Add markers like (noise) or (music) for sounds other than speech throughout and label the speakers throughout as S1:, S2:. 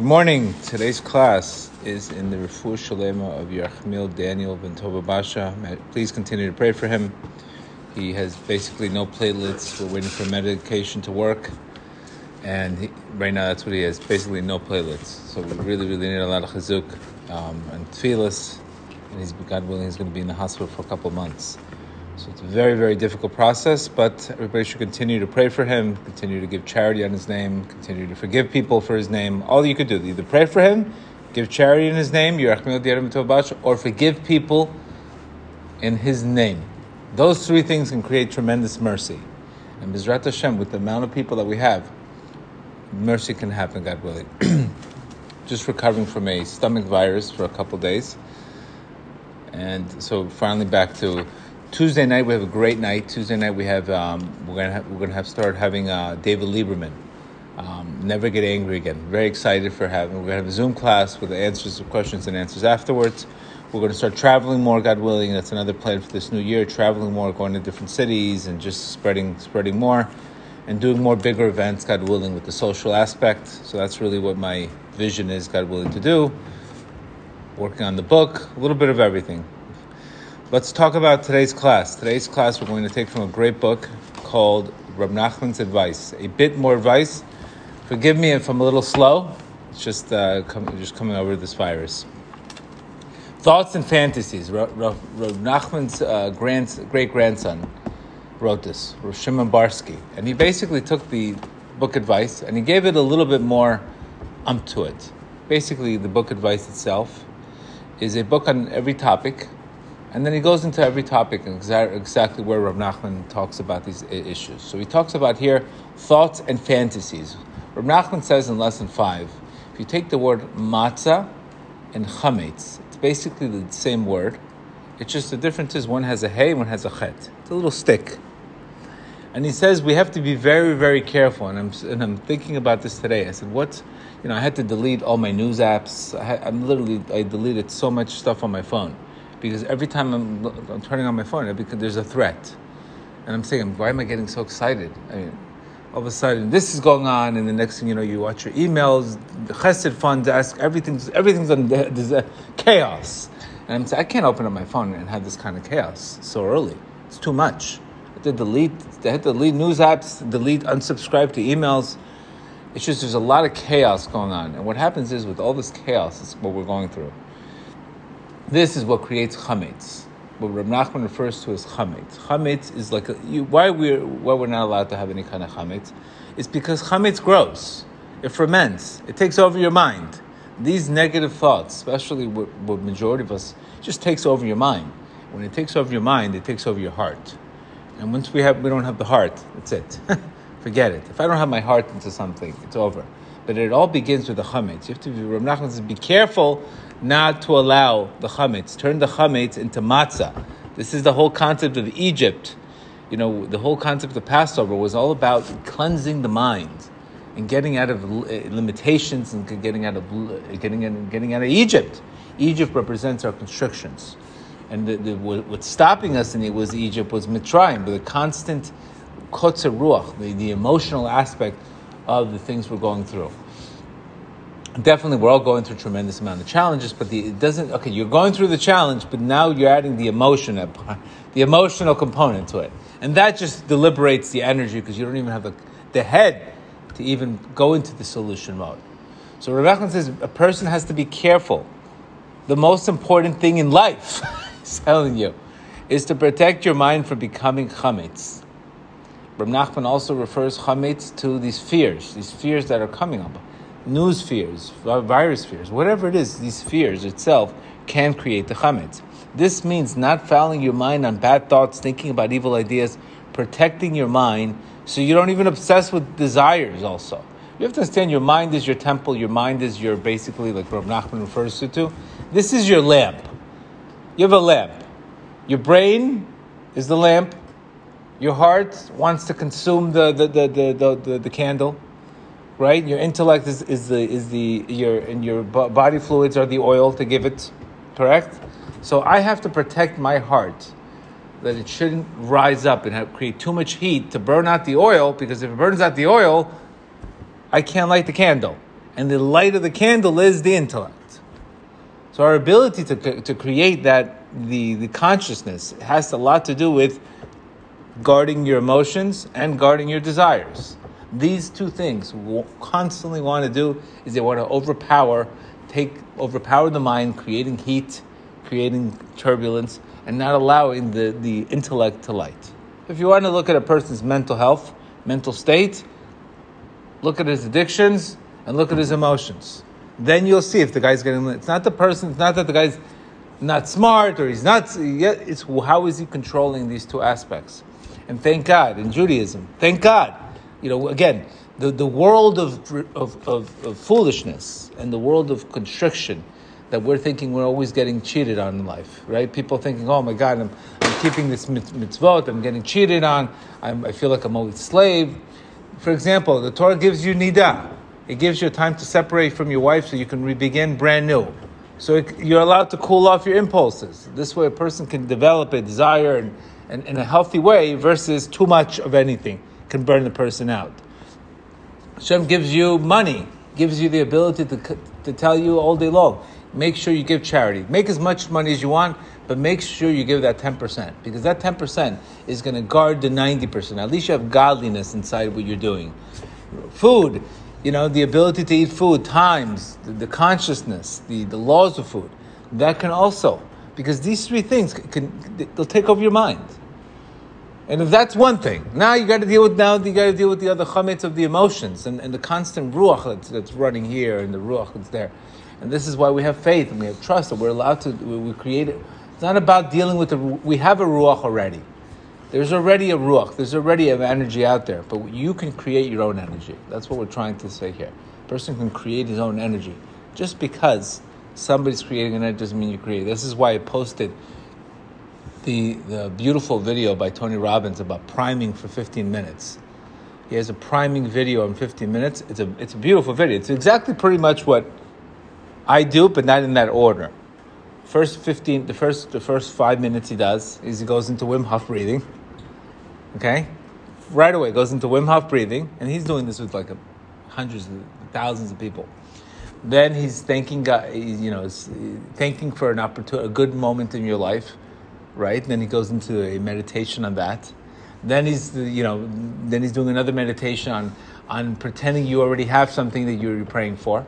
S1: Good morning. Today's class is in the Refuah Shalema of Yerachmiel Daniel Ben Basha. Please continue to pray for him. He has basically no platelets. We're waiting for medication to work. And he, right now, that's what he has basically no platelets. So we really, really need a lot of chizuk um, and tefillas. And he's, God willing, he's going to be in the hospital for a couple months. So it's a very, very difficult process, but everybody should continue to pray for him, continue to give charity on his name, continue to forgive people for his name. All you could do, either pray for him, give charity in his name, or forgive people in his name. Those three things can create tremendous mercy. And Bizrat Hashem, with the amount of people that we have, mercy can happen, God willing. (clears throat) Just recovering from a stomach virus for a couple days. And so finally back to Tuesday night we have a great night. Tuesday night we have um, we're gonna have, we're gonna have start having uh, David Lieberman. Um, Never get angry again. Very excited for having. We're gonna have a Zoom class with answers to questions and answers afterwards. We're gonna start traveling more, God willing. That's another plan for this new year. Traveling more, going to different cities, and just spreading spreading more, and doing more bigger events, God willing, with the social aspect. So that's really what my vision is, God willing, to do. Working on the book, a little bit of everything. Let's talk about today's class. Today's class we're going to take from a great book called Rab Nachman's Advice. A bit more advice. Forgive me if I'm a little slow. It's just uh, come, just coming over this virus. Thoughts and fantasies. Rab, Nachman's uh, grand, great grandson wrote this, Rav Shimon Barsky, and he basically took the book advice and he gave it a little bit more umph to it. Basically, the book advice itself is a book on every topic and then he goes into every topic and exactly where Rav Nachman talks about these issues. So he talks about here thoughts and fantasies. Rav Nachman says in lesson five, if you take the word matzah and chametz, it's basically the same word. It's just the difference is one has a hay, one has a chet. It's a little stick. And he says we have to be very, very careful. And I'm, and I'm thinking about this today. I said, what? You know, I had to delete all my news apps. I am literally, I deleted so much stuff on my phone because every time I'm, I'm turning on my phone, because there's a threat, and I'm saying, why am I getting so excited? I mean, all of a sudden this is going on, and the next thing you know, you watch your emails, the chesed Fund ask everything's everything's on (laughs) chaos, and I'm saying I can't open up my phone and have this kind of chaos so early. It's too much. I delete. I had to delete news apps, delete, unsubscribe to emails. It's just there's a lot of chaos going on, and what happens is with all this chaos, it's what we're going through this is what creates chametz. What Rab Nachman refers to as chametz. Chametz is like a, you, why we're why we're not allowed to have any kind of chametz. Is because chametz grows, it ferments, it takes over your mind. These negative thoughts, especially what, what majority of us, just takes over your mind. When it takes over your mind, it takes over your heart. And once we have we don't have the heart, that's it. (laughs) Forget it. If I don't have my heart into something, it's over. But it all begins with the chametz. You have to be, Rab Nachman says, be careful not to allow the chametz, turn the chametz into matzah. This is the whole concept of Egypt. You know, the whole concept of Passover was all about cleansing the mind and getting out of eh, limitations and getting out of eh, getting out, getting out of Egypt. Egypt represents our constrictions, and the, the, what's stopping us in it was Egypt was Mitzrayim, but the constant kotzer ruach, the, the emotional aspect of the things we're going through definitely we're all going through a tremendous amount of challenges, but the, it doesn't. Okay, you're going through the challenge, but now you're adding the emotion, (laughs) the emotional component to it, and that just deliberates the energy because you don't even have the, the head to even go into the solution mode. So Rebecca says a person has to be careful. The most important thing in life, (laughs) he's telling you, is to protect your mind from becoming chametz. Rab Nachman also refers chametz to these fears, these fears that are coming up news fears, virus fears, whatever it is, these fears itself can create the chametz. This means not fouling your mind on bad thoughts, thinking about evil ideas, protecting your mind so you don't even obsess with desires also. You have to understand your mind is your temple, your mind is your basically, like Rav Nachman refers to, to. This is your lamp. You have a lamp. Your brain is the lamp. Your heart wants to consume the, the, the, the, the, the, the candle right? Your intellect is, is the is the your and your body fluids are the oil to give it, correct? So I have to protect my heart that it shouldn't rise up and have, create too much heat to burn out the oil because if it burns out the oil, I can't light the candle. and the light of the candle is the intellect. So our ability to, to create that the, the consciousness has a lot to do with guarding your emotions and guarding your desires. These two things constantly want to do is they want to overpower, take overpower the mind, creating heat, creating turbulence, and not allowing the, the intellect to light. If you want to look at a person's mental health, mental state, look at his addictions and look at his emotions. Then you'll see if the guy's getting. It's not the person. It's not that the guy's not smart or he's not. It's how is he controlling these two aspects. And thank God in Judaism, thank God you know, again, the, the world of, of, of, of, foolishness and the world of constriction that we're thinking we're always getting cheated on in life, right? People thinking, oh my God, I'm, I'm keeping this mitzvot, I'm getting cheated on, I'm, I feel like I'm always slave. For example, the Torah gives you nidah. It gives you time to separate from your wife so you can begin brand new. So it, you're allowed to cool off your impulses. This way, a person can develop a desire and, and, in a healthy way versus too much of anything can burn the person out. Hashem gives you money, gives you the ability to, to tell you all day long. Make sure you give charity. Make as much money as you want, but make sure you give that 10%, because that 10% is going to guard the 90%. At least you have godliness inside what you're doing. Food, you know, the ability to eat food, times, the, the consciousness, the, the laws of food, that can also, because these three things can, they'll take over your mind. And if that's one thing, now you got to deal with now you got to deal with the other chametz of the emotions and, and the constant ruach that's, that's running here and the ruach that's there. And this is why we have faith and we have trust that we're allowed to we, we create it. It's not about dealing with the we have a ruach already. There's already a ruach. There's already an energy out there, but you can create your own energy. That's what we're trying to say here. A person can create his own energy. Just because somebody's creating an energy doesn't mean you create. This is why I posted the, the beautiful video by Tony Robbins about priming for 15 minutes. He has a priming video in 15 minutes. It's a, it's a beautiful video. It's exactly pretty much what I do, but not in that order. First 15, the first, the first five minutes he does is he goes into Wim Hof breathing. Okay? Right away goes into Wim Hof breathing, and he's doing this with like a, hundreds of thousands of people. Then he's thanking God, you know, thanking for an opportunity, a good moment in your life right? Then he goes into a meditation on that. Then he's, you know, then he's doing another meditation on, on pretending you already have something that you're praying for.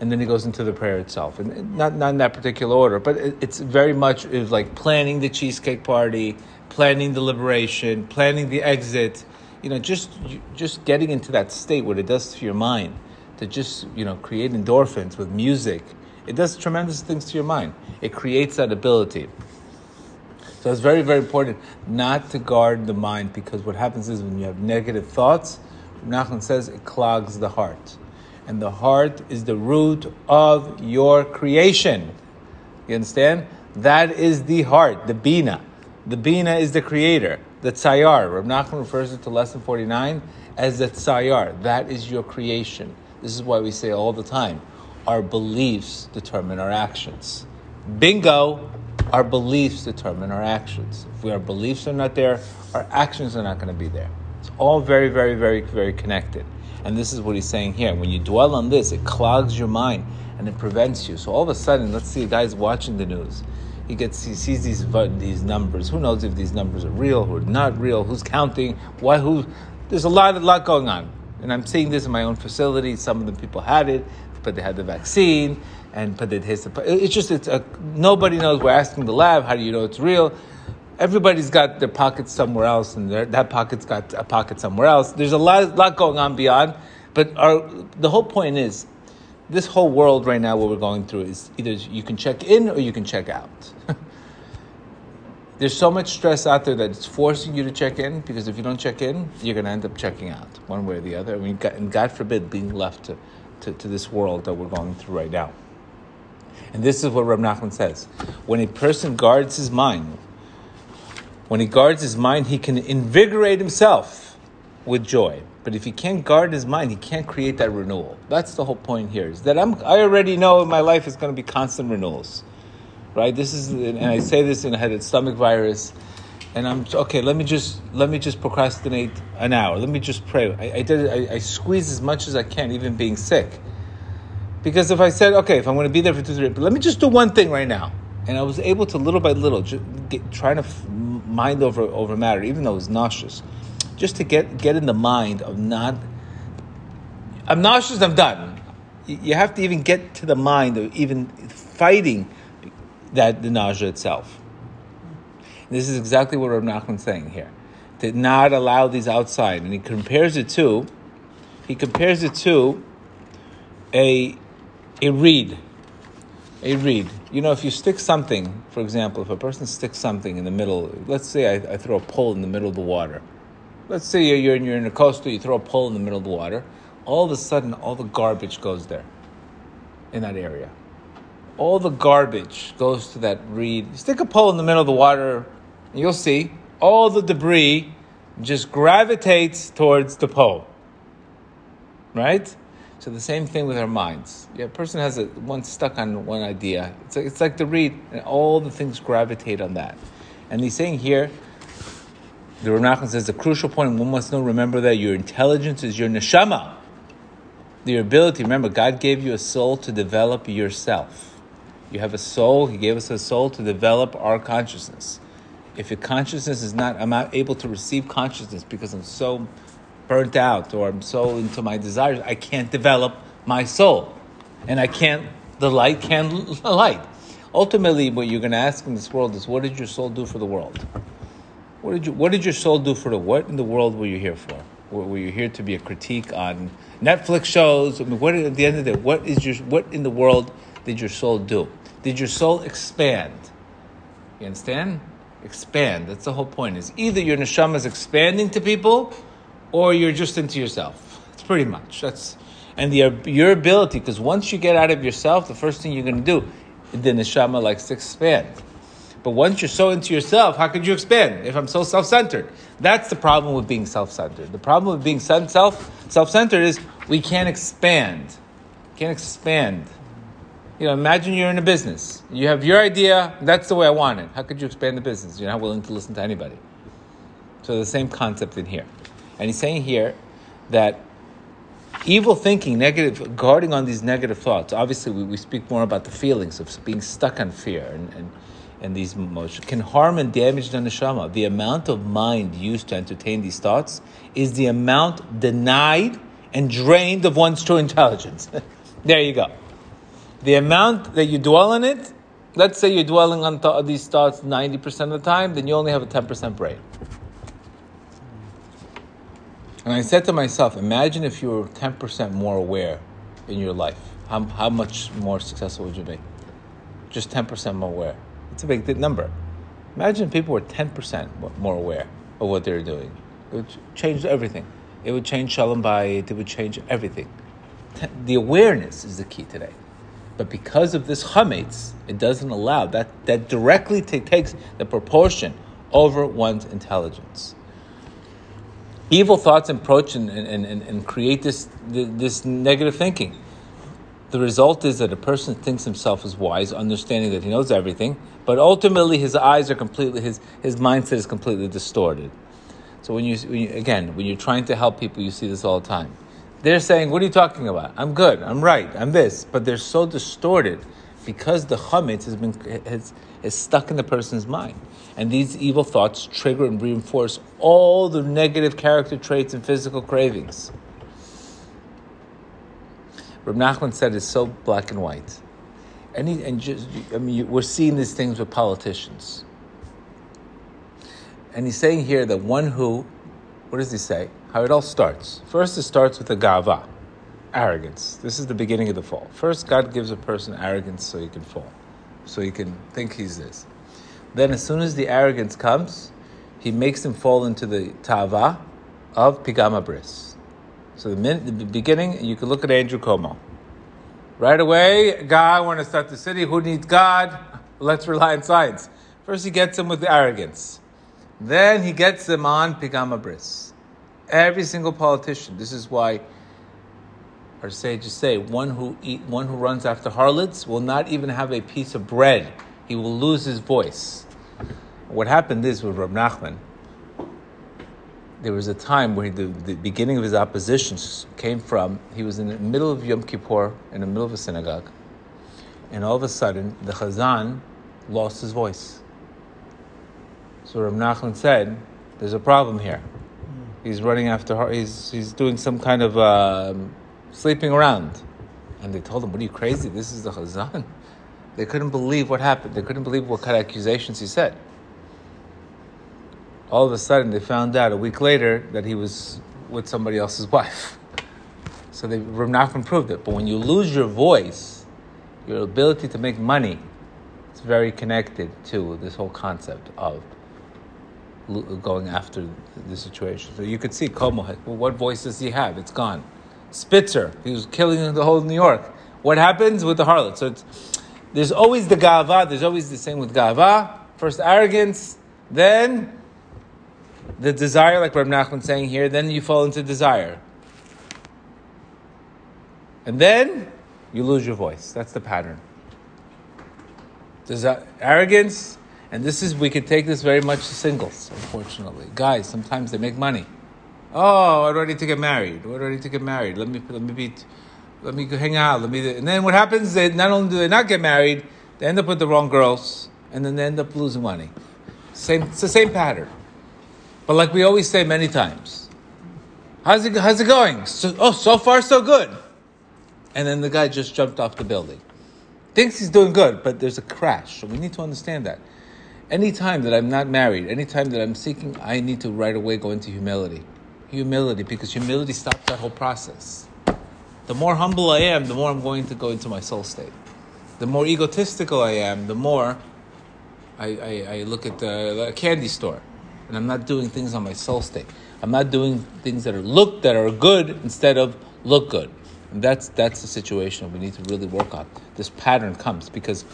S1: And then he goes into the prayer itself. And not, not in that particular order, but it, it's very much is like planning the cheesecake party, planning the liberation, planning the exit, you know, just, just getting into that state, what it does to your mind, to just, you know, create endorphins with music. It does tremendous things to your mind. It creates that ability. So it's very, very important not to guard the mind because what happens is when you have negative thoughts, Nachman says it clogs the heart. And the heart is the root of your creation. You understand? That is the heart, the Bina. The Bina is the creator, the Tzayar. Rav Nachman refers it to lesson 49 as the Tzayar. That is your creation. This is why we say all the time our beliefs determine our actions. Bingo! Our beliefs determine our actions. If our beliefs are not there, our actions are not going to be there. It's all very, very, very, very connected. And this is what he's saying here. When you dwell on this, it clogs your mind and it prevents you. So all of a sudden, let's see a guy's watching the news. He gets he sees these these numbers. Who knows if these numbers are real or not real? Who's counting? Why? Who? There's a lot, a lot going on. And I'm seeing this in my own facility. Some of the people had it, but they had the vaccine and put. It's just it's a, nobody knows. We're asking the lab, how do you know it's real? Everybody's got their pockets somewhere else, and that pocket's got a pocket somewhere else. There's a lot, lot going on beyond, but our, the whole point is, this whole world right now, what we're going through is either you can check in or you can check out. (laughs) There's so much stress out there that it's forcing you to check in because if you don't check in, you're going to end up checking out one way or the other. I mean, and God forbid being left to, to, to this world that we're going through right now. And this is what Rab Nachman says. When a person guards his mind, when he guards his mind, he can invigorate himself with joy. But if he can't guard his mind, he can't create that renewal. That's the whole point here. Is that I'm, I already know my life is going to be constant renewals, right? This is, and I say this in a stomach virus, and I'm okay. Let me just let me just procrastinate an hour. Let me just pray. I, I did. I, I squeeze as much as I can, even being sick Because if I said, okay, if I'm going to be there for two, three, but let me just do one thing right now, and I was able to little by little, get, trying to f- mind over over matter, even though it was nauseous, just to get get in the mind of not. I'm nauseous. I'm done. You have to even get to the mind of even fighting that the nausea itself. This is exactly what Rav Nachman's saying here. To not allow these outside. And he compares it to, he compares it to a, a reed. A reed. You know, if you stick something, for example, if a person sticks something in the middle, let's say I, I throw a pole in the middle of the water. Let's say you're, you're, you're in a coastal, you throw a pole in the middle of the water. All of a sudden, all the garbage goes there in that area all the garbage goes to that reed. Stick a pole in the middle of the water, you'll see all the debris just gravitates towards the pole. Right? So the same thing with our minds. Yeah, a person has a one stuck on one idea. It's like, it's like the reed, and all the things gravitate on that. And he's saying here, the Rav says the crucial point one must know, remember that your intelligence is your neshama. Your ability, remember, God gave you a soul to develop yourself. You have a soul, He gave us a soul to develop our consciousness if your consciousness is not, I'm not able to receive consciousness because I'm so burnt out or I'm so into my desires, I can't develop my soul. And I can't, the light can't light. Ultimately, what you're going to ask in this world is what did your soul do for the world? What did, you, what did your soul do for the, what in the world were you here for? Were, were you here to be a critique on Netflix shows? I mean, what, at the end of the day, what, is your, what in the world did your soul do? Did your soul expand? You understand? expand. That's the whole point. Is either your neshama is expanding to people, or you're just into yourself. It's pretty much that's and the your ability because once you get out of yourself, the first thing you're going to do, then the neshama likes to expand. But once you're so into yourself, how could you expand if I'm so self-centered? That's the problem with being self-centered. The problem with being self self-centered is we can't expand. Can't expand you know, imagine you're in a business. You have your idea, that's the way I want it. How could you expand the business? You're not willing to listen to anybody. So the same concept in here. And he's saying here that evil thinking, negative, guarding on these negative thoughts. Obviously, we, we speak more about the feelings of being stuck on fear and, and, and these emotions, can harm and damage the neshama. The amount of mind used to entertain these thoughts is the amount denied and drained of one's true intelligence. (laughs) there you go the amount that you dwell on it, let's say you're dwelling on th- these thoughts 90% of the time, then you only have a 10% brain. And I said to myself, imagine if you were 10% more aware in your life. How, how much more successful would you be? Just 10% more aware. It's a big number. Imagine people were 10% more aware of what they're doing. It would change everything. It would change Shalom Bayit, it would change everything. The awareness is the key today. But because of this chametz, it doesn't allow that. That directly t- takes the proportion over one's intelligence. Evil thoughts approach and, and, and, and create this, this negative thinking. The result is that a person thinks himself as wise, understanding that he knows everything, but ultimately his eyes are completely, his, his mindset is completely distorted. So when you, when you, again, when you're trying to help people, you see this all the time. They're saying, What are you talking about? I'm good, I'm right, I'm this. But they're so distorted because the chametz has been has, is stuck in the person's mind. And these evil thoughts trigger and reinforce all the negative character traits and physical cravings. Reb Nachman said it's so black and white. And, and just, I mean, we're seeing these things with politicians. And he's saying here that one who, what does he say? how it all starts. First, it starts with a gava, arrogance. This is the beginning of the fall. First, God gives a person arrogance so he can fall, so he can think he's this. Then, as soon as the arrogance comes, he makes him fall into the tava of pigama bris. So the, min- the beginning, you can look at Andrew Cuomo. Right away, God, want to start the city. Who needs God? (laughs) Let's rely on science. First, he gets him with the arrogance. Then he gets him on pigama bris. Every single politician. This is why our sages say one who eat, one who runs after harlots will not even have a piece of bread. He will lose his voice. What happened is with Rab Nachman, there was a time where the, the beginning of his oppositions came from he was in the middle of Yom Kippur in the middle of a synagogue, and all of a sudden the Chazan lost his voice. So Rav Nachman said, "There's a problem here. He's running after. He's he's doing some kind of uh, sleeping around." And they told him, "What are you crazy? This is the Chazan." They couldn't believe what happened. They couldn't believe what kind of accusations he said all of a sudden they found out a week later that he was with somebody else's wife. (laughs) So they Rav Nachman proved it. But when you lose your voice, your ability to make money, it's very connected to this whole concept of going after the situation. So you could see. Well, what voice does he have? It's gone. Spitzer, he was killing the whole New York. What happens with the harlot? So there's always the gava. There's always the same with gava. First arrogance, then the desire, like Reb Nachman saying here, then you fall into desire. And then you lose your voice. That's the pattern. Desi- arrogance, and this is, we could take this very much to singles, unfortunately. Guys, sometimes they make money. Oh, I'm ready to get married. We're ready to get married. Let me, let me be, let me hang out. Let me, and then what happens? They not only do they not get married, they end up with the wrong girls, and then they end up losing money. Same, it's the same pattern. But like we always say many times, how's it, how's it going? So, oh, so far so good. And then the guy just jumped off the building. Thinks he's doing good, but there's a crash. So we need to understand that. Anytime that I'm not married, anytime that I'm seeking, I need to right away go into humility. Humility, because humility stops that whole process. The more humble I am, the more I'm going to go into my soul state. The more egotistical I am, the more I, I, I look at the, candy store and I'm not doing things on my soul state. I'm not doing things that are look that are good instead of look good. And that's that's the situation we need to really work on. This pattern comes because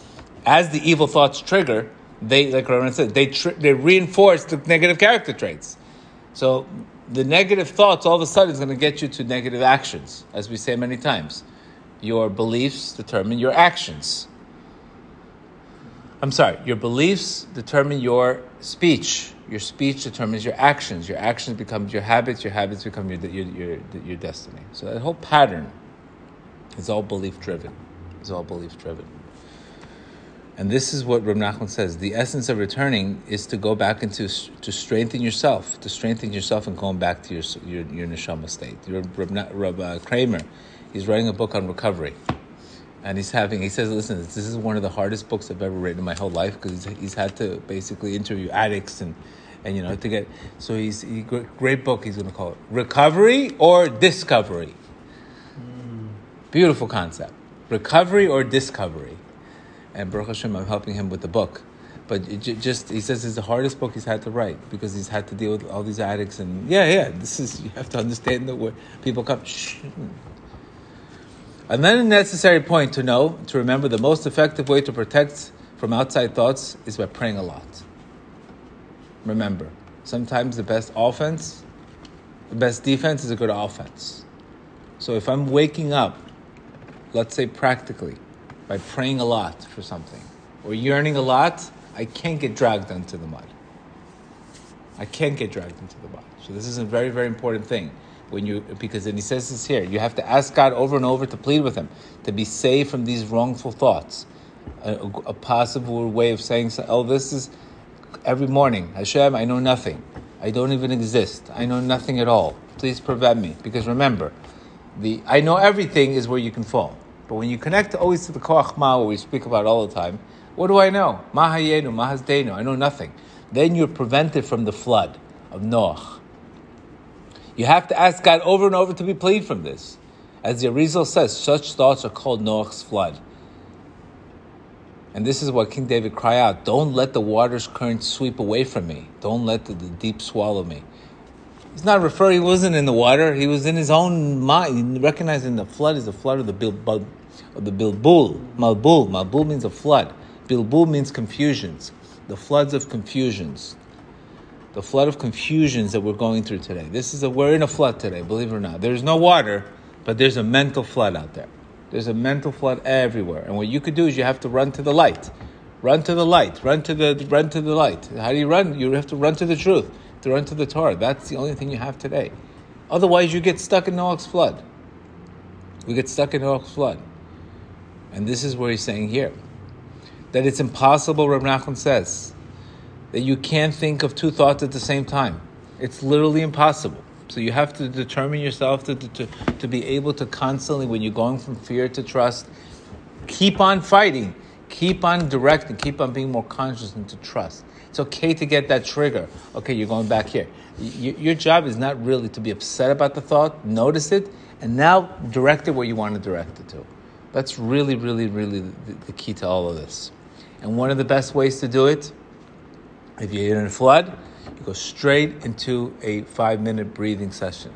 S1: as the evil thoughts trigger, they like Reverend said, they tr- they reinforce the negative character traits. So the negative thoughts all of a sudden is going to get you to negative actions, as we say many times. Your beliefs determine your actions. I'm sorry, your beliefs determine your speech. Your speech determines your actions. Your actions become your habits. Your habits become your, your, your, your destiny. So that whole pattern is all belief driven. Is all belief driven. And this is what Rav Nachman says. The essence of returning is to go back into to strengthen yourself, to strengthen yourself and going back to your your, your neshama state. Rav uh, Kramer, he's writing a book on recovery and he's having he says listen this is one of the hardest books i've ever written in my whole life because he's, he's had to basically interview addicts and and you know to get so he's he, great book he's going to call it recovery or discovery mm. beautiful concept recovery or discovery and Baruch Hashem, I'm helping him with the book but just he says it's the hardest book he's had to write because he's had to deal with all these addicts and yeah yeah this is you have to understand that where people come shh, and then a necessary point to know, to remember, the most effective way to protect from outside thoughts is by praying a lot. Remember, sometimes the best offense, the best defense is a good offense. So if I'm waking up, let's say practically, by praying a lot for something, or yearning a lot, I can't get dragged into the mud. I can't get dragged into the mud. So this is a very, very important thing. When you because then he says this here you have to ask God over and over to plead with him to be saved from these wrongful thoughts. A, a possible way of saying oh this is every morning Hashem I know nothing. I don't even exist. I know nothing at all. Please prevent me. Because remember the I know everything is where you can fall but when you connect always to the koach ma where we speak about all the time what do I know mahayenu mahazdenu I know nothing then you're prevented from the flood of Noach you have to ask God over and over to be plead from this. As the Arizal says, such thoughts are called Noach's flood. And this is what King David cried out Don't let the water's current sweep away from me. Don't let the, the, deep swallow me. He's not referring, he wasn't in the water, he was in his own mind, recognizing the flood is the flood of the, the bilbul. Mabul. Mabul means a flood. Bilbul means confusions. The floods of confusions the flood of confusions that we're going through today. This is a we're in a flood today, believe it or not. There's no water, but there's a mental flood out there. There's a mental flood everywhere. And what you could do is you have to run to the light. Run to the light. Run to the run to the light. How do you run? You have to run to the truth. to run to the Torah. That's the only thing you have today. Otherwise, you get stuck in Noah's flood. We get stuck in Noah's flood. And this is what he's saying here that it's impossible, Rab Nachman says, that you can't think of two thoughts at the same time. It's literally impossible. So you have to determine yourself to, to, to be able to constantly, when you're going from fear to trust, keep on fighting, keep on directing, keep on being more conscious and to trust. It's okay to get that trigger. Okay, you're going back here. your job is not really to be upset about the thought, notice it, and now direct it where you want to direct it to. That's really, really, really the, the key to all of this. And one of the best ways to do it, if you're in a flood, you go straight into a five minute breathing session.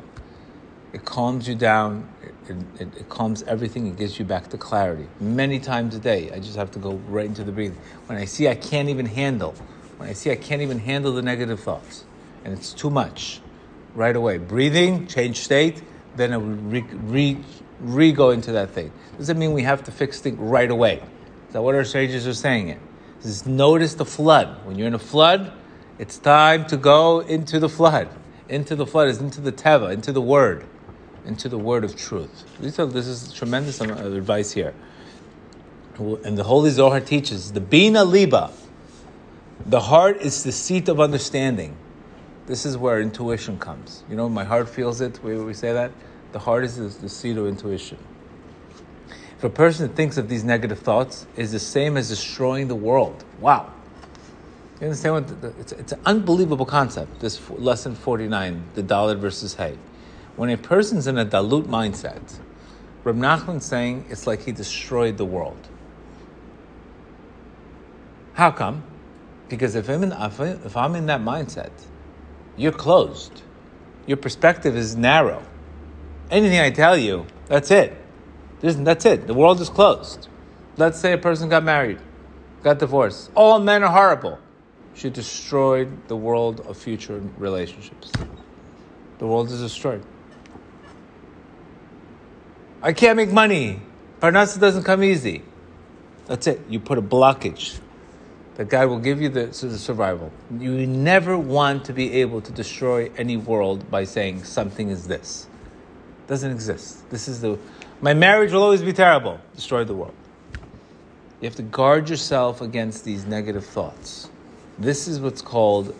S1: It calms you down, it, it, it, calms everything, it gives you back to clarity. Many times a day, I just have to go right into the breathing. When I see I can't even handle, when I see I can't even handle the negative thoughts, and it's too much, right away. Breathing, change state, then I re, re, re go into that thing. Doesn't mean we have to fix things right away. Is that what our sages are saying? It. Just notice the flood. When you're in a flood, it's time to go into the flood. Into the flood is into the teva, into the word, into the word of truth. This is tremendous advice here. And the Holy Zohar teaches the bina liba. The heart is the seat of understanding. This is where intuition comes. You know, my heart feels it. We, we say that. The heart is the, seat of intuition. If a person thinks of these negative thoughts, is the same as destroying the world. Wow. You understand what? The, it's, it's an unbelievable concept. This lesson forty nine, the Dalet versus Hay. When a person's in a dalut mindset, Reb Nachman's saying it's like he destroyed the world. How come? Because if I'm in, if I'm in that mindset, you're closed. Your perspective is narrow. Anything I tell you, that's it. That's it. The world is closed. Let's say a person got married, got divorced. All men are horrible she destroyed the world of future relationships. The world is destroyed. I can't make money. Parnasa doesn't come easy. That's it. You put a blockage. That God will give you the, the survival. You never want to be able to destroy any world by saying something is this. Doesn't exist. This is the my marriage will always be terrible. Destroy the world. You have to guard yourself against these negative thoughts. This is what's called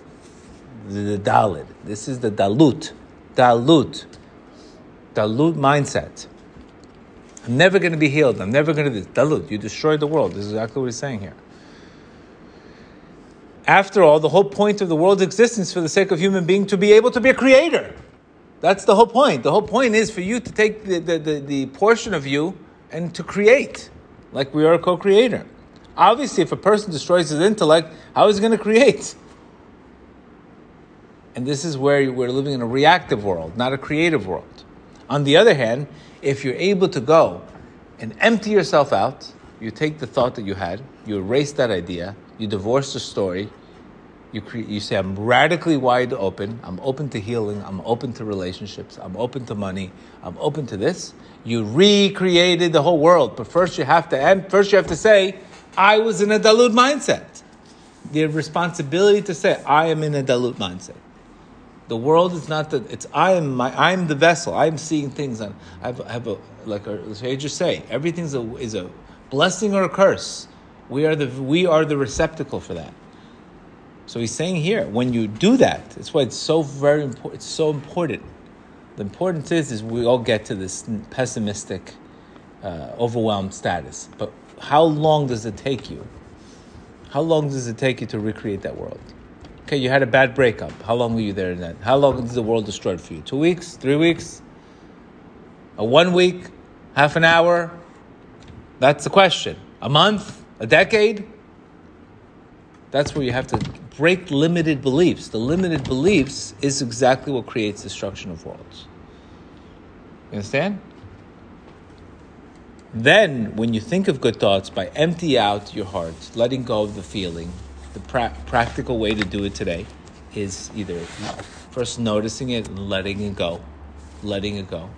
S1: the, the Dalit. This is the Dalut. Dalut. Dalut mindset. I'm never going to be healed. I'm never going to Dalut. You destroyed the world. This is exactly what he's saying here. After all, the whole point of the world's existence for the sake of human being to be able to be a creator. That's the whole point. The whole point is for you to take the, the, the, the portion of you and to create, like we are a co-creator. Obviously, if a person destroys his intellect, how is he going to create? And this is where we're living in a reactive world, not a creative world. On the other hand, if you're able to go and empty yourself out, you take the thought that you had, you erase that idea, you divorce the story, you, cre- you say, I'm radically wide open, I'm open to healing, I'm open to relationships, I'm open to money, I'm open to this. You recreated the whole world, but first you have to, first you have to say, I was in a dalut mindset. The responsibility to say, I am in a dalut mindset. The world is not the, it's, I am my, I'm the vessel. I'm seeing things. I have, I have a, like I just say, everything's a, is a blessing or a curse. We are the, we are the receptacle for that. So he's saying here, when you do that, that's why it's so very important. It's so important. The importance is, is we all get to this pessimistic, uh, overwhelmed status. But how long does it take you? How long does it take you to recreate that world? Okay, you had a bad breakup. How long were you there in that? How long is the world destroyed for you? Two weeks? Three weeks? A one week? Half an hour? That's the question. A month? A decade? That's where you have to break limited beliefs. The limited beliefs is exactly what creates destruction of worlds. You understand? Then, when you think of good thoughts, by empty out your heart, letting go of the feeling, the pra- practical way to do it today is either first noticing it and letting it go, letting it go,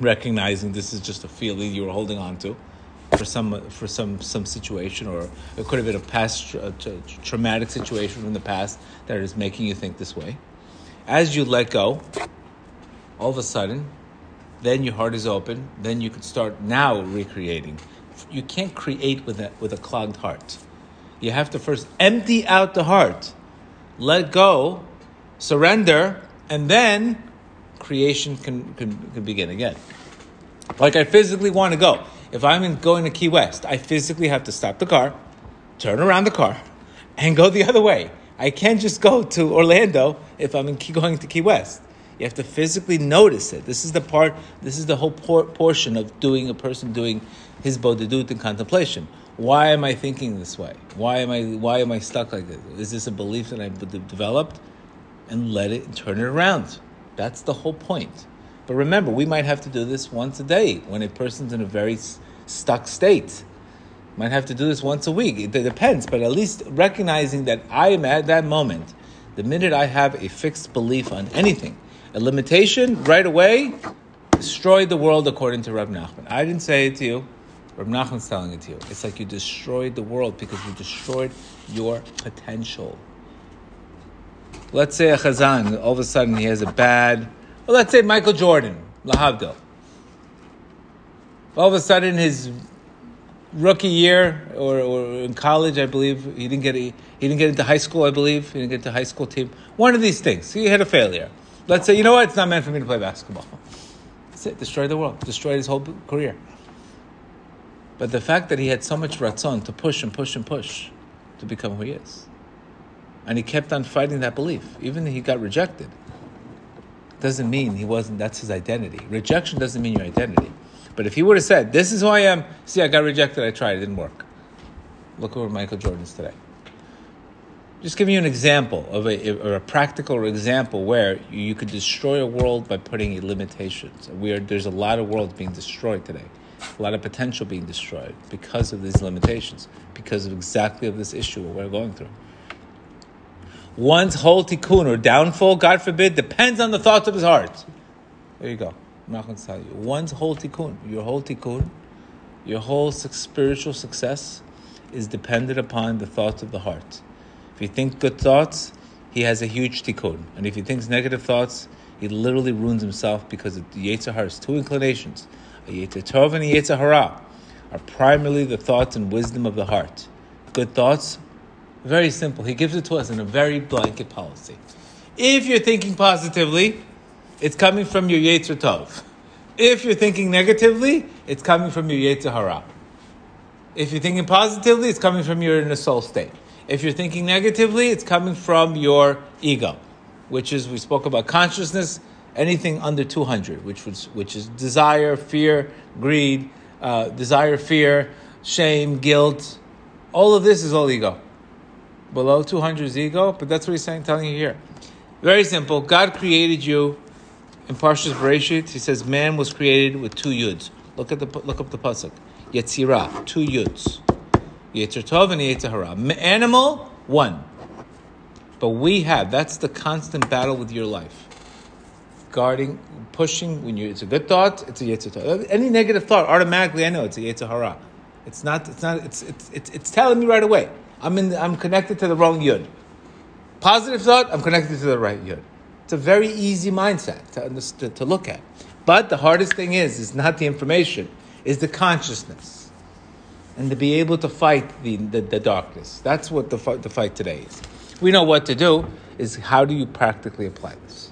S1: recognizing this is just a feeling you were holding on to for some for some some situation, or it could have been a past tra- tra- traumatic situation from the past that is making you think this way. As you let go, all of a sudden, then your heart is open. Then you could start now recreating. You can't create with a, with a clogged heart. You have to first empty out the heart, let go, surrender, and then creation can, can, can begin again. Like I physically want to go. If I'm in, going to Key West, I physically have to stop the car, turn around the car, and go the other way. I can't just go to Orlando if I'm Key, going to Key West. You have to physically notice it. This is the part. This is the whole por- portion of doing a person doing hitbodedut in contemplation. Why am I thinking this way? Why am I why am I stuck like this? Is this a belief that I've developed? And let it turn it around. That's the whole point. But remember, we might have to do this once a day when a person's in a very stuck state. Might have to do this once a week. It depends, but at least recognizing that I am at that moment, the minute I have a fixed belief on anything, a limitation, right away, destroy the world according to Rab Nachman. I didn't say it to you. Rab Nachman's telling it to you. It's like you destroyed the world because you destroyed your potential. Let's say a Chazan, all of a sudden he has a bad, well, let's say Michael Jordan, Lahavdil. All of a sudden his rookie year or, or in college, I believe, he didn't get a, he didn't get into high school, I believe, he didn't get into high school team. One of these things. He had a failure. Let's say, you know what, it's not meant for me to play basketball. (laughs) That's it, destroy the world, destroy his whole career. But the fact that he had so much ratzon to push and push and push to become who he is. And he kept on fighting that belief, even he got rejected. Doesn't mean he wasn't, that's his identity. Rejection doesn't mean your identity. But if he would have said, This is who I am, see, I got rejected, I tried, it didn't work. Look where Michael Jordan is today. Just giving you an example of a, or a practical example where you could destroy a world by putting limitations. We are, there's a lot of worlds being destroyed today, a lot of potential being destroyed because of these limitations, because of exactly of this issue we're going through. One's whole tikkun or downfall, God forbid, depends on the thoughts of his heart. There you go. I'm not going to tell you. One's whole tikkun, your whole tikkun, your whole spiritual success is dependent upon the thoughts of the heart. If he thinks good thoughts, he has a huge tikkun. And if he thinks negative thoughts, he literally ruins himself because the Yetzer Hara has two inclinations. A Yetzer Tov and a Yetzer Hara are primarily the thoughts and wisdom of the heart. Good thoughts, very simple. He gives it to us in a very blanket policy. If you're thinking positively, it's coming from your Yetzer Tov. If you're thinking negatively, it's coming from your Yetzer Hara. If you're thinking positively, it's coming from your inner soul state. If you're thinking negatively, it's coming from your ego, which is, we spoke about consciousness, anything under 200, which, was, which is desire, fear, greed, uh, desire, fear, shame, guilt. All of this is all ego. Below 200 is ego, but that's what he's saying, telling you here. Very simple. God created you in Parshas Bereshit. He says man was created with two yuds. Look at the look up the pasuk. Yetzirah, two yuds. Yetzer Tov and Yetzer. Animal, one. But we have, that's the constant battle with your life. Guarding, pushing, when you, it's a good thought, it's a Yetzer. Any negative thought, automatically I know it's a Yetzer. It's not, it's not, it's, it's, it's, it's telling me right away. I'm in, I'm connected to the wrong Yud. Positive thought, I'm connected to the right Yud. It's a very easy mindset to, to look at. But the hardest thing is, is not the information, is the consciousness and to be able to fight the, the, the darkness. That's what the, the fight today is. We know what to do, is how do you practically apply this?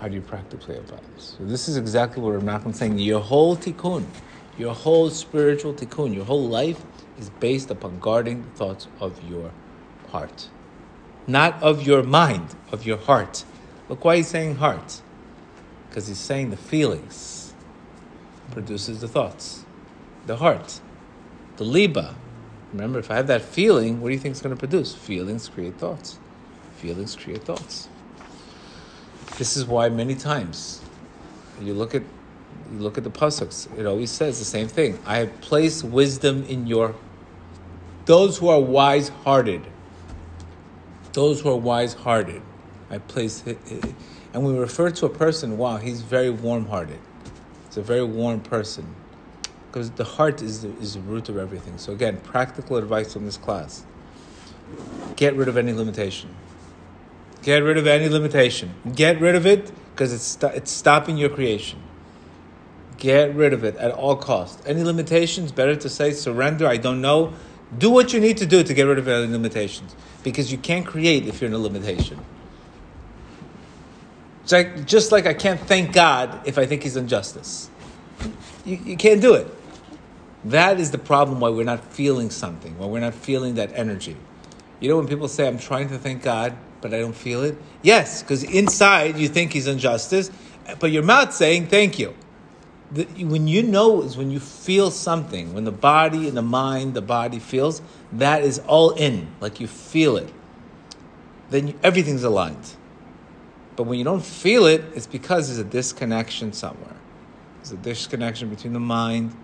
S1: How do you practically apply this? So this is exactly what Rav saying. Your whole tikkun, your whole spiritual tikkun, your whole life is based upon guarding the thoughts of your heart. Not of your mind, of your heart. Look why he's saying heart. Because he's saying the feelings produces the thoughts. The heart the liba. Remember, if I have that feeling, what do you think is going to produce? Feelings create thoughts. Feelings create thoughts. This is why many times you look at you look at the pasuk. It always says the same thing. I have placed wisdom in your those who are wise hearted. Those who are wise hearted. I place it, and we refer to a person. Wow, he's very warm hearted. It's a very warm person because the heart is the, is the root of everything. So again, practical advice from this class: get rid of any limitation. Get rid of any limitation. Get rid of it because it's, st- it's stopping your creation. Get rid of it at all costs. Any limitations, better to say surrender, I don't know. Do what you need to do to get rid of any limitations because you can't create if you're in a limitation. Like, just like I can't thank God if I think He's injustice. You, you can't do it. That is the problem why we're not feeling something, why we're not feeling that energy. You know, when people say, I'm trying to thank God, but I don't feel it? Yes, because inside you think He's injustice, but your mouth saying thank you. The, when you know is when you feel something, when the body and the mind, the body feels, that is all in, like you feel it. Then you, everything's aligned. But when you don't feel it, it's because there's a disconnection somewhere. There's a disconnection between the mind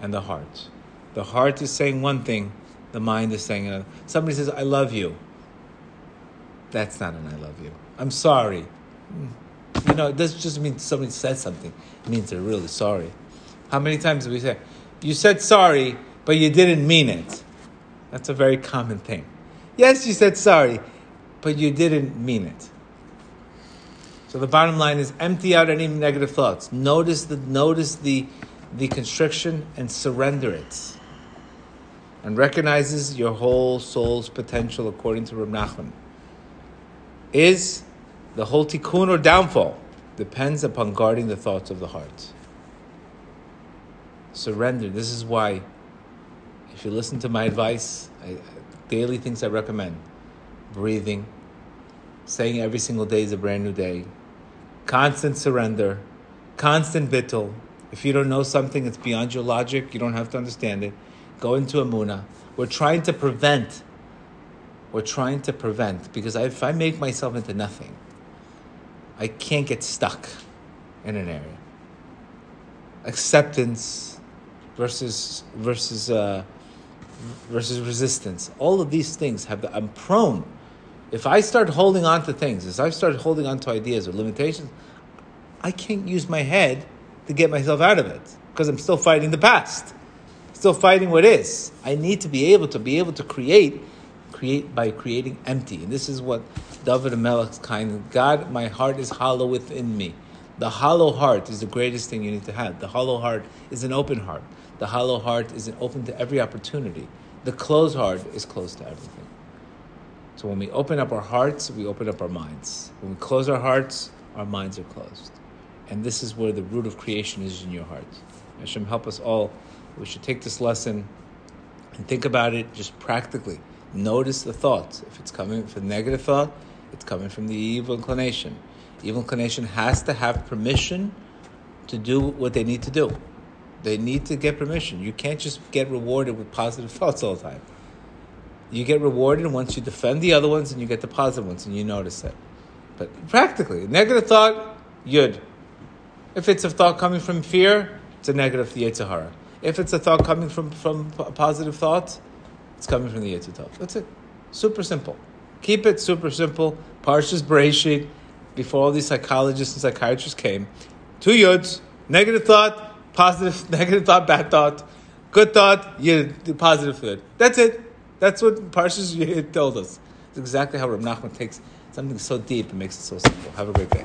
S1: and the heart. The heart is saying one thing, the mind is saying another. Somebody says, I love you. That's not an I love you. I'm sorry. You know, it doesn't just mean somebody said something, it means they're really sorry. How many times do we say, You said sorry, but you didn't mean it? That's a very common thing. Yes, you said sorry, but you didn't mean it. So the bottom line is empty out any negative thoughts. Notice the notice the the constriction and surrender it. And recognizes your whole soul's potential according to Reb Nachman. Is the whole tikkun or downfall depends upon guarding the thoughts of the heart. Surrender. This is why, if you listen to my advice, I, daily things I recommend breathing, saying every single day is a brand new day, constant surrender, constant bittul. If you don't know something, it's beyond your logic, you don't have to understand it. Go into Amuna. We're trying to prevent. We're trying to prevent because if I make myself into nothing, I can't get stuck in an area. Acceptance versus versus uh, versus resistance. All of these things have. The, I'm prone. If I start holding on to things, if I start holding on to ideas or limitations, I can't use my head to get myself out of it because I'm still fighting the past, still fighting what is. I need to be able to be able to create, create by creating empty, and this is what David HaMelech's kind God, my heart is hollow within me. The hollow heart is the greatest thing you need to have. The hollow heart is an open heart. The hollow heart is open to every opportunity. The closed heart is closed to everything. So when we open up our hearts, we open up our minds. When we close our hearts, our minds are closed. And this is where the root of creation is in your heart. Hashem, help us all. We should take this lesson and think about it just practically. Notice the thoughts. If it's coming from negative thought, it's coming from the evil inclination. Evil inclination has to have permission to do what they need to do. They need to get permission. You can't just get rewarded with positive (laughs) thoughts all the time. You get rewarded once you defend the other ones and you get the positive ones and you notice it. But practically, negative thought, yud. If it's a thought coming from fear, it's a negative the. If it's a thought coming from, from a positive thought, it's coming from the Yetzer Tov. That's it. Super simple. Keep it super simple. Parshas Bereshit, before all these psychologists and psychiatrists came, two yuds, negative thought, positive, (laughs) negative thought, bad thought, good thought, the positive good. That's it. That's what Parshas told us. It's exactly how Rab Nachman takes something so deep and makes it so simple. Have a great day.